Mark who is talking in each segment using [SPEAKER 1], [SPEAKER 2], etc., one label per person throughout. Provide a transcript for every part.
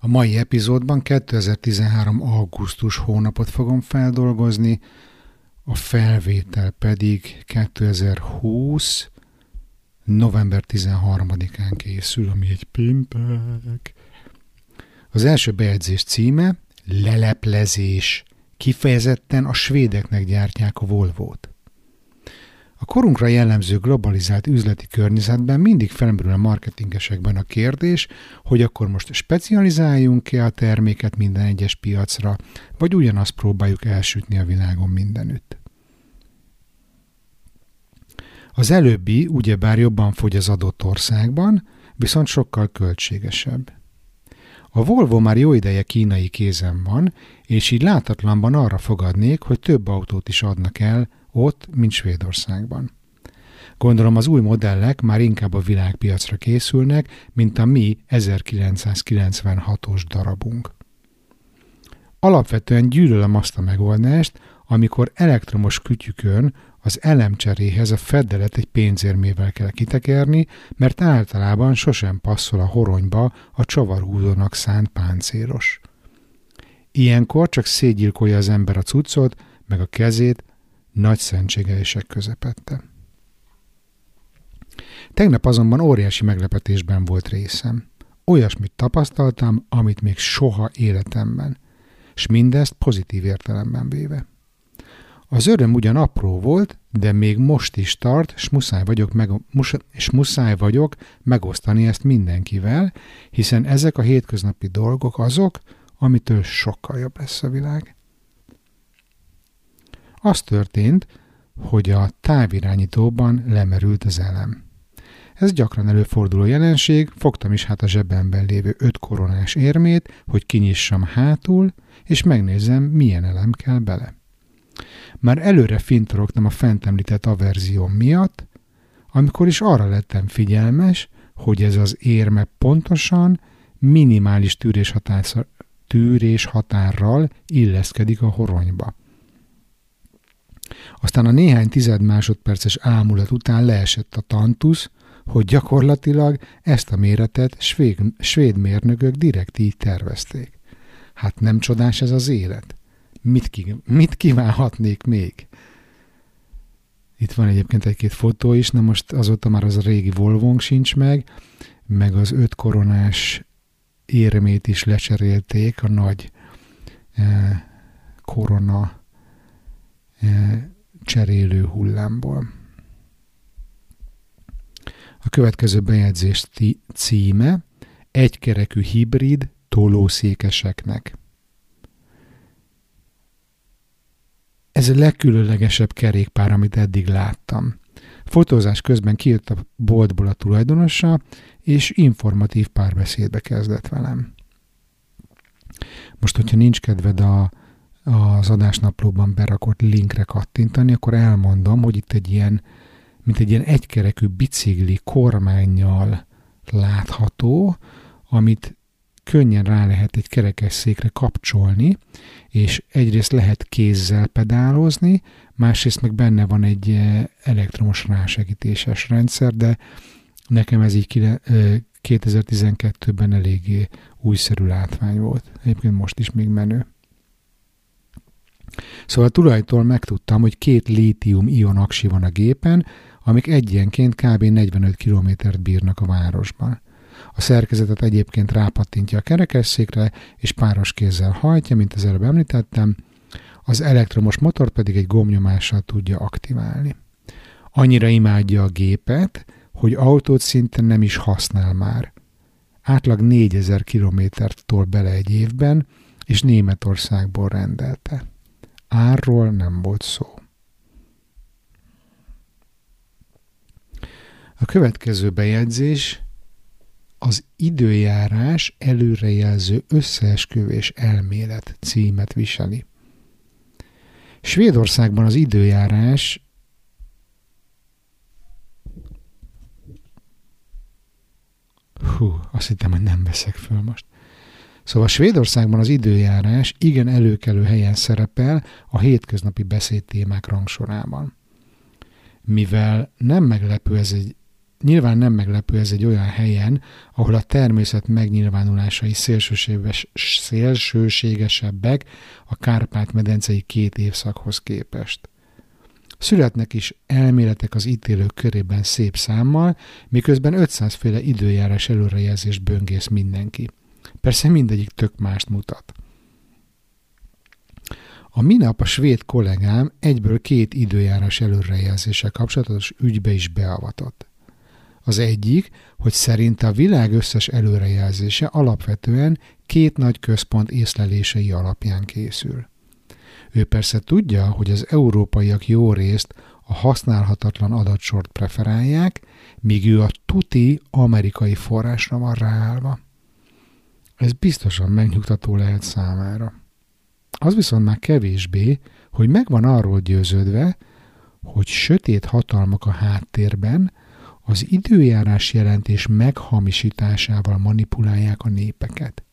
[SPEAKER 1] A mai epizódban 2013. augusztus hónapot fogom feldolgozni, a felvétel pedig 2020. november 13-án készül, ami egy péntek. Az első bejegyzés címe Leleplezés. Kifejezetten a svédeknek gyártják a Volvo-t. A korunkra jellemző globalizált üzleti környezetben mindig felmerül a marketingesekben a kérdés, hogy akkor most specializáljunk-e a terméket minden egyes piacra, vagy ugyanazt próbáljuk elsütni a világon mindenütt. Az előbbi ugyebár jobban fogy az adott országban, viszont sokkal költségesebb. A Volvo már jó ideje kínai kézen van, és így látatlanban arra fogadnék, hogy több autót is adnak el ott, mint Svédországban. Gondolom az új modellek már inkább a világpiacra készülnek, mint a mi 1996-os darabunk. Alapvetően gyűlölöm azt a megoldást, amikor elektromos kütyükön az elemcseréhez a feddelet egy pénzérmével kell kitekerni, mert általában sosem passzol a horonyba a csavarhúzónak szánt páncélos. Ilyenkor csak szégyilkolja az ember a cuccot, meg a kezét nagy szentségeisek közepette. Tegnap azonban óriási meglepetésben volt részem. Olyasmit tapasztaltam, amit még soha életemben, s mindezt pozitív értelemben véve. Az öröm ugyan apró volt, de még most is tart, és muszáj vagyok, meg, és muszáj vagyok megosztani ezt mindenkivel, hiszen ezek a hétköznapi dolgok azok, amitől sokkal jobb lesz a világ. Az történt, hogy a távirányítóban lemerült az elem. Ez gyakran előforduló jelenség, fogtam is hát a zsebemben lévő öt koronás érmét, hogy kinyissam hátul, és megnézem, milyen elem kell bele. Már előre fintorogtam a fent említett averzióm miatt, amikor is arra lettem figyelmes, hogy ez az érme pontosan minimális tűrés, határ, tűrés határral illeszkedik a horonyba. Aztán a néhány tized másodperces ámulat után leesett a tantusz, hogy gyakorlatilag ezt a méretet svéd, svéd mérnökök direkt így tervezték. Hát nem csodás ez az élet? Mit, ki, mit kívánhatnék még? Itt van egyébként egy-két fotó is, na most azóta már az a régi volvo sincs meg, meg az öt koronás érmét is lecserélték a nagy eh, korona cserélő hullámból. A következő bejegyzés címe egykerekű hibrid tolószékeseknek. Ez a legkülönlegesebb kerékpár, amit eddig láttam. Fotózás közben kijött a boltból a tulajdonosa, és informatív párbeszédbe kezdett velem. Most, hogyha nincs kedved a, az adásnaplóban berakott linkre kattintani, akkor elmondom, hogy itt egy ilyen, mint egy ilyen egykerekű bicikli kormányjal látható, amit könnyen rá lehet egy kerekesszékre kapcsolni, és egyrészt lehet kézzel pedálozni, másrészt meg benne van egy eh, elektromos rásegítéses rendszer, de nekem ez így 2012-ben eléggé újszerű látvány volt. Egyébként most is még menő. Szóval a tulajtól megtudtam, hogy két lítium-ion aksi van a gépen, amik egyenként kb. 45 kilométert bírnak a városban. A szerkezetet egyébként rápattintja a kerekesszékre, és páros kézzel hajtja, mint az előbb említettem, az elektromos motor pedig egy gombnyomással tudja aktiválni. Annyira imádja a gépet, hogy autót szinte nem is használ már. Átlag 4000 kilométert tol bele egy évben, és Németországból rendelte. Árról nem volt szó. A következő bejegyzés az időjárás előrejelző összeesküvés elmélet címet viseli. Svédországban az időjárás Hú, azt hittem, hogy nem veszek föl most. Szóval Svédországban az időjárás igen előkelő helyen szerepel a hétköznapi beszédtémák rangsorában. Mivel nem meglepő ez egy nyilván nem meglepő ez egy olyan helyen, ahol a természet megnyilvánulásai szélsőséges, szélsőségesebbek a Kárpát-medencei két évszakhoz képest. Születnek is elméletek az ítélők körében szép számmal, miközben 500 féle időjárás előrejelzést böngész mindenki. Persze mindegyik tök mást mutat. A minap a svéd kollégám egyből két időjárás előrejelzéssel kapcsolatos ügybe is beavatott. Az egyik, hogy szerinte a világ összes előrejelzése alapvetően két nagy központ észlelései alapján készül. Ő persze tudja, hogy az európaiak jó részt a használhatatlan adatsort preferálják, míg ő a tuti amerikai forrásra van ráállva. Ez biztosan megnyugtató lehet számára. Az viszont már kevésbé, hogy megvan arról győződve, hogy sötét hatalmak a háttérben az időjárás jelentés meghamisításával manipulálják a népeket.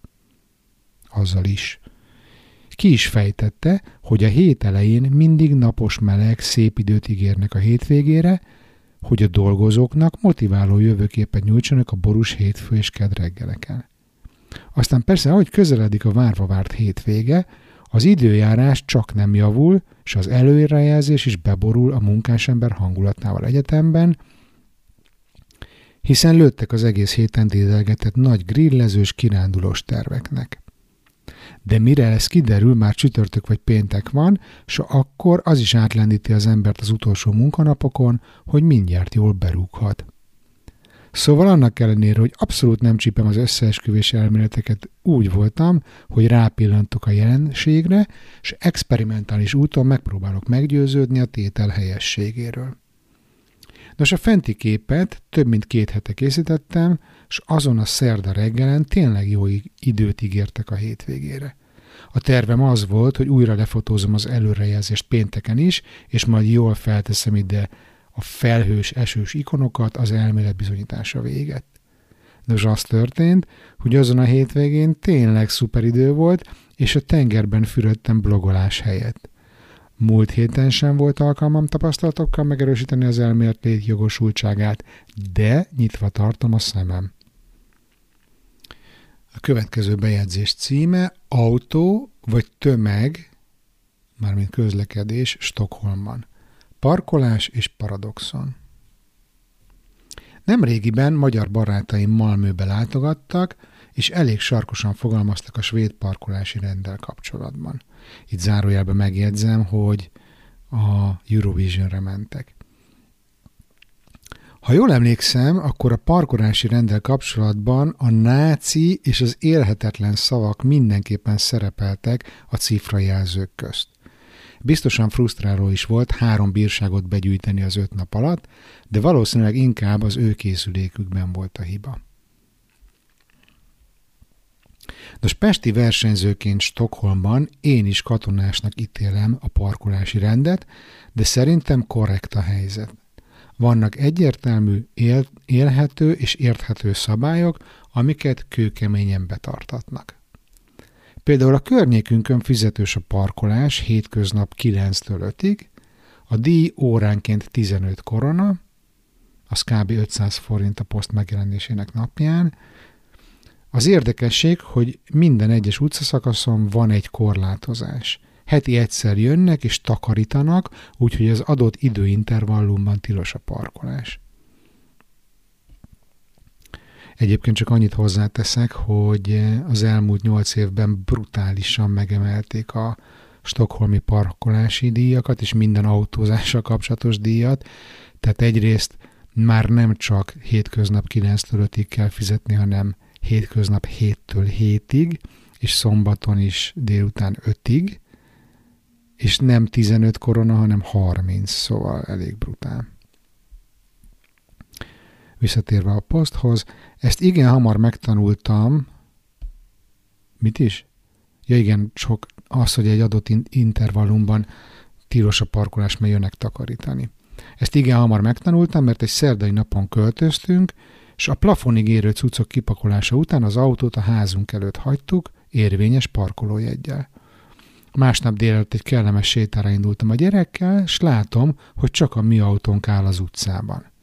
[SPEAKER 1] Azzal is. Ki is fejtette, hogy a hét elején mindig napos meleg, szép időt ígérnek a hétvégére, hogy a dolgozóknak motiváló jövőképet nyújtsanak a borús hétfő és kedd reggeleken. Aztán persze, ahogy közeledik a várva várt hétvége, az időjárás csak nem javul, és az előrejelzés is beborul a munkásember hangulatával egyetemben, hiszen lőttek az egész héten dédelgetett nagy grillezős kirándulós terveknek. De mire ez kiderül, már csütörtök vagy péntek van, és akkor az is átlendíti az embert az utolsó munkanapokon, hogy mindjárt jól berúghat. Szóval annak ellenére, hogy abszolút nem csípem az összeesküvés elméleteket, úgy voltam, hogy rápillantok a jelenségre, és experimentális úton megpróbálok meggyőződni a tétel helyességéről. Nos, a fenti képet több mint két hete készítettem, és azon a szerda reggelen tényleg jó időt ígértek a hétvégére. A tervem az volt, hogy újra lefotózom az előrejelzést pénteken is, és majd jól felteszem ide a felhős, esős ikonokat az elmélet bizonyítása véget. Nos, az történt, hogy azon a hétvégén tényleg szuper idő volt, és a tengerben fürödtem blogolás helyett. Múlt héten sem volt alkalmam tapasztalatokkal megerősíteni az elmélet létjogosultságát, de nyitva tartom a szemem. A következő bejegyzés címe Autó vagy tömeg, mármint közlekedés Stockholmban. Parkolás és paradoxon. Nem régiben magyar barátaim Malmöbe látogattak, és elég sarkosan fogalmaztak a svéd parkolási renddel kapcsolatban. Itt zárójelben megjegyzem, hogy a Eurovisionre mentek. Ha jól emlékszem, akkor a parkolási rendel kapcsolatban a náci és az élhetetlen szavak mindenképpen szerepeltek a cifrajelzők közt. Biztosan frusztráló is volt három bírságot begyűjteni az öt nap alatt, de valószínűleg inkább az ő készülékükben volt a hiba. Nos, pesti versenyzőként Stockholmban én is katonásnak ítélem a parkolási rendet, de szerintem korrekt a helyzet. Vannak egyértelmű, él, élhető és érthető szabályok, amiket kőkeményen betartatnak. Például a környékünkön fizetős a parkolás hétköznap 9-től 5-ig, a díj óránként 15 korona, az kb. 500 forint a poszt megjelenésének napján, az érdekesség, hogy minden egyes utcaszakaszon van egy korlátozás. Heti egyszer jönnek és takarítanak, úgyhogy az adott időintervallumban tilos a parkolás. Egyébként csak annyit hozzáteszek, hogy az elmúlt nyolc évben brutálisan megemelték a stokholmi parkolási díjakat és minden autózással kapcsolatos díjat. Tehát egyrészt már nem csak hétköznap 9-től 5-ig kell fizetni, hanem hétköznap 7-től 7-ig, és szombaton is délután 5-ig, és nem 15 korona, hanem 30, szóval elég brutál. Visszatérve a poszthoz, ezt igen hamar megtanultam, mit is? Ja igen, sok az, hogy egy adott intervallumban tilos a parkolás, mert jönnek takarítani. Ezt igen hamar megtanultam, mert egy szerdai napon költöztünk, és a plafonig érő cuccok kipakolása után az autót a házunk előtt hagytuk, érvényes parkolójeggyel. Másnap délelőtt egy kellemes sétára indultam a gyerekkel, és látom, hogy csak a mi autónk áll az utcában.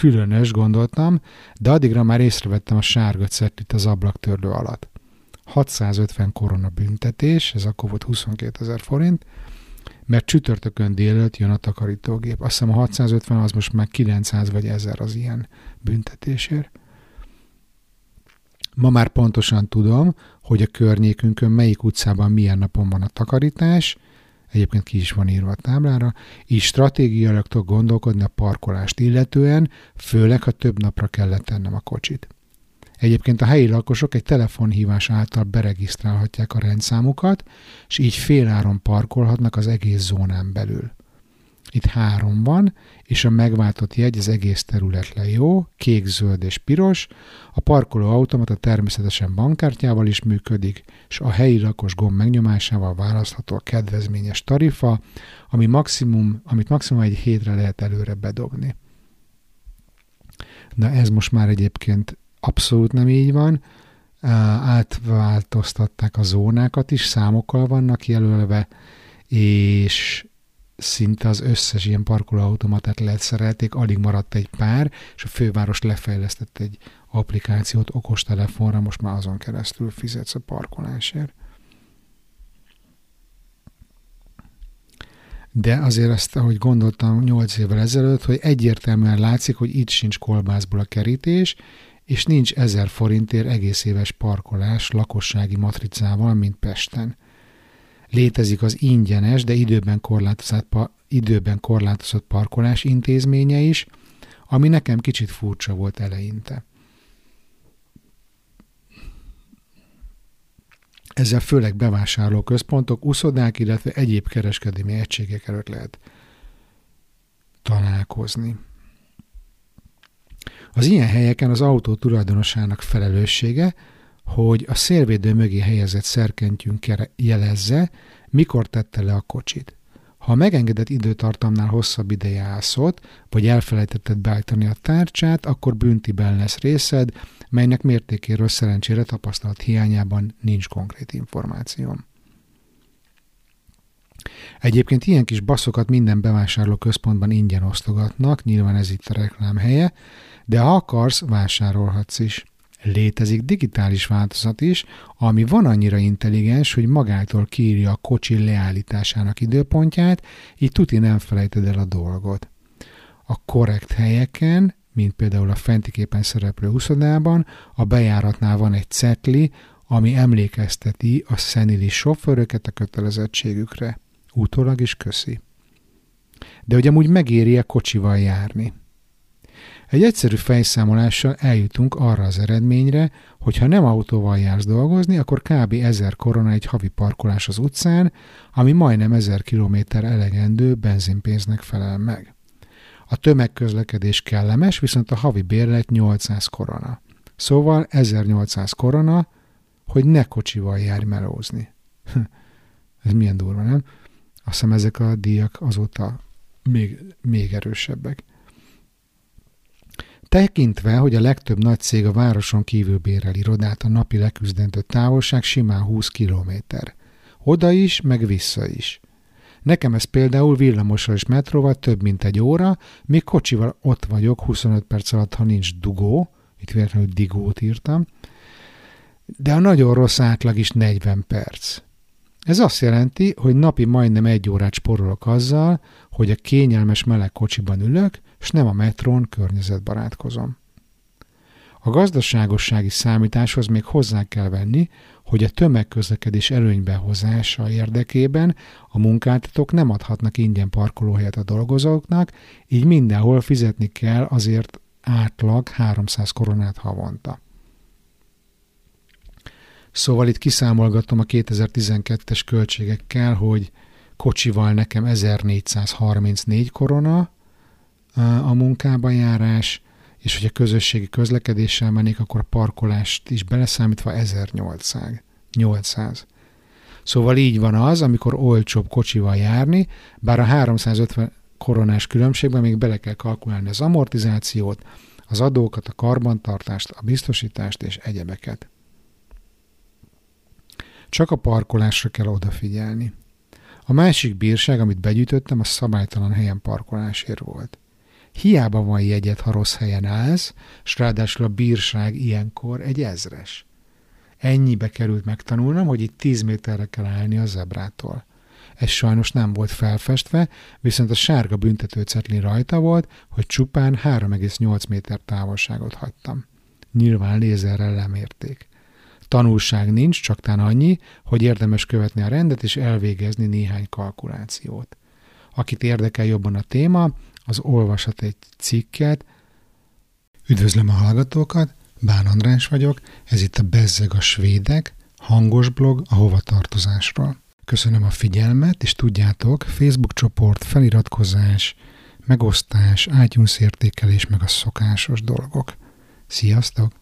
[SPEAKER 1] Különös, gondoltam, de addigra már észrevettem a sárga cetlit az ablaktörlő alatt. 650 korona büntetés, ez akkor volt 22 ezer forint, mert csütörtökön délelőtt jön a takarítógép. Azt hiszem a 650 az most már 900 vagy 1000 az ilyen büntetésért. Ma már pontosan tudom, hogy a környékünkön melyik utcában milyen napon van a takarítás, egyébként ki is van írva a táblára, így stratégiailag tudok gondolkodni a parkolást illetően, főleg, ha több napra kellett tennem a kocsit. Egyébként a helyi lakosok egy telefonhívás által beregisztrálhatják a rendszámukat, és így féláron parkolhatnak az egész zónán belül. Itt három van, és a megváltott jegy az egész területre jó, kék, zöld és piros. A parkoló automata természetesen bankkártyával is működik, és a helyi lakos gomb megnyomásával választható a kedvezményes tarifa, ami maximum, amit maximum egy hétre lehet előre bedobni. Na ez most már egyébként abszolút nem így van. Átváltoztatták a zónákat is, számokkal vannak jelölve, és szinte az összes ilyen parkolóautomatát leszerelték, alig maradt egy pár, és a főváros lefejlesztett egy applikációt okostelefonra, most már azon keresztül fizetsz a parkolásért. De azért azt, ahogy gondoltam 8 évvel ezelőtt, hogy egyértelműen látszik, hogy itt sincs kolbászból a kerítés, és nincs ezer forintért egész éves parkolás lakossági matricával, mint Pesten. Létezik az ingyenes, de időben korlátozott, időben korlátozott parkolás intézménye is, ami nekem kicsit furcsa volt eleinte. Ezzel főleg bevásárlóközpontok, uszodák, illetve egyéb kereskedelmi egységek előtt lehet találkozni. Az ilyen helyeken az autó tulajdonosának felelőssége, hogy a szélvédő mögé helyezett szerkentyünk jelezze, mikor tette le a kocsit. Ha a megengedett időtartamnál hosszabb ideje állszott, vagy elfelejtetted beállítani a tárcsát, akkor büntiben lesz részed, melynek mértékéről szerencsére tapasztalat hiányában nincs konkrét információm. Egyébként ilyen kis baszokat minden bevásárló központban ingyen osztogatnak, nyilván ez itt a reklám helye, de ha akarsz, vásárolhatsz is. Létezik digitális változat is, ami van annyira intelligens, hogy magától kírja a kocsi leállításának időpontját, így tuti nem felejted el a dolgot. A korrekt helyeken, mint például a fenti képen szereplő úszodában, a bejáratnál van egy cetli, ami emlékezteti a szenili sofőröket a kötelezettségükre. Utólag is köszi. De hogy amúgy megéri-e kocsival járni? Egy egyszerű fejszámolással eljutunk arra az eredményre, hogy ha nem autóval jársz dolgozni, akkor kb. 1000 korona egy havi parkolás az utcán, ami majdnem 1000 kilométer elegendő benzinpénznek felel meg. A tömegközlekedés kellemes, viszont a havi bérlet 800 korona. Szóval 1800 korona, hogy ne kocsival járj melózni. Ez milyen durva, nem? Azt hiszem ezek a díjak azóta még, még erősebbek. Tekintve, hogy a legtöbb nagy cég a városon kívül bérel irodát, a napi leküzdendő távolság simán 20 kilométer. Oda is, meg vissza is. Nekem ez például villamossal és metróval több mint egy óra, míg kocsival ott vagyok 25 perc alatt, ha nincs dugó, itt véletlenül digót írtam, de a nagyon rossz átlag is 40 perc. Ez azt jelenti, hogy napi majdnem egy órát sporolok azzal, hogy a kényelmes meleg kocsiban ülök, és nem a metrón környezetbarátkozom. A gazdaságossági számításhoz még hozzá kell venni, hogy a tömegközlekedés előnybehozása érdekében a munkáltatók nem adhatnak ingyen parkolóhelyet a dolgozóknak, így mindenhol fizetni kell azért átlag 300 koronát havonta. Szóval itt kiszámolgatom a 2012-es költségekkel, hogy kocsival nekem 1434 korona a munkába járás, és hogy a közösségi közlekedéssel mennék, akkor a parkolást is beleszámítva 1800. 800. Szóval így van az, amikor olcsóbb kocsival járni, bár a 350 koronás különbségben még bele kell kalkulálni az amortizációt, az adókat, a karbantartást, a biztosítást és egyebeket. Csak a parkolásra kell odafigyelni. A másik bírság, amit begyűjtöttem, a szabálytalan helyen parkolásért volt. Hiába van jegyet, ha rossz helyen állsz, s ráadásul a bírság ilyenkor egy ezres. Ennyibe került megtanulnom, hogy itt 10 méterre kell állni a zebrától. Ez sajnos nem volt felfestve, viszont a sárga büntetőcetlin rajta volt, hogy csupán 3,8 méter távolságot hagytam. Nyilván lézerrel lemérték. Tanulság nincs, csak tán annyi, hogy érdemes követni a rendet és elvégezni néhány kalkulációt. Akit érdekel jobban a téma, az olvashat egy cikket. Üdvözlöm a hallgatókat, Bán András vagyok, ez itt a Bezzeg a Svédek, hangos blog a hovatartozásról. Köszönöm a figyelmet, és tudjátok, Facebook csoport, feliratkozás, megosztás, iTunes értékelés, meg a szokásos dolgok. Sziasztok!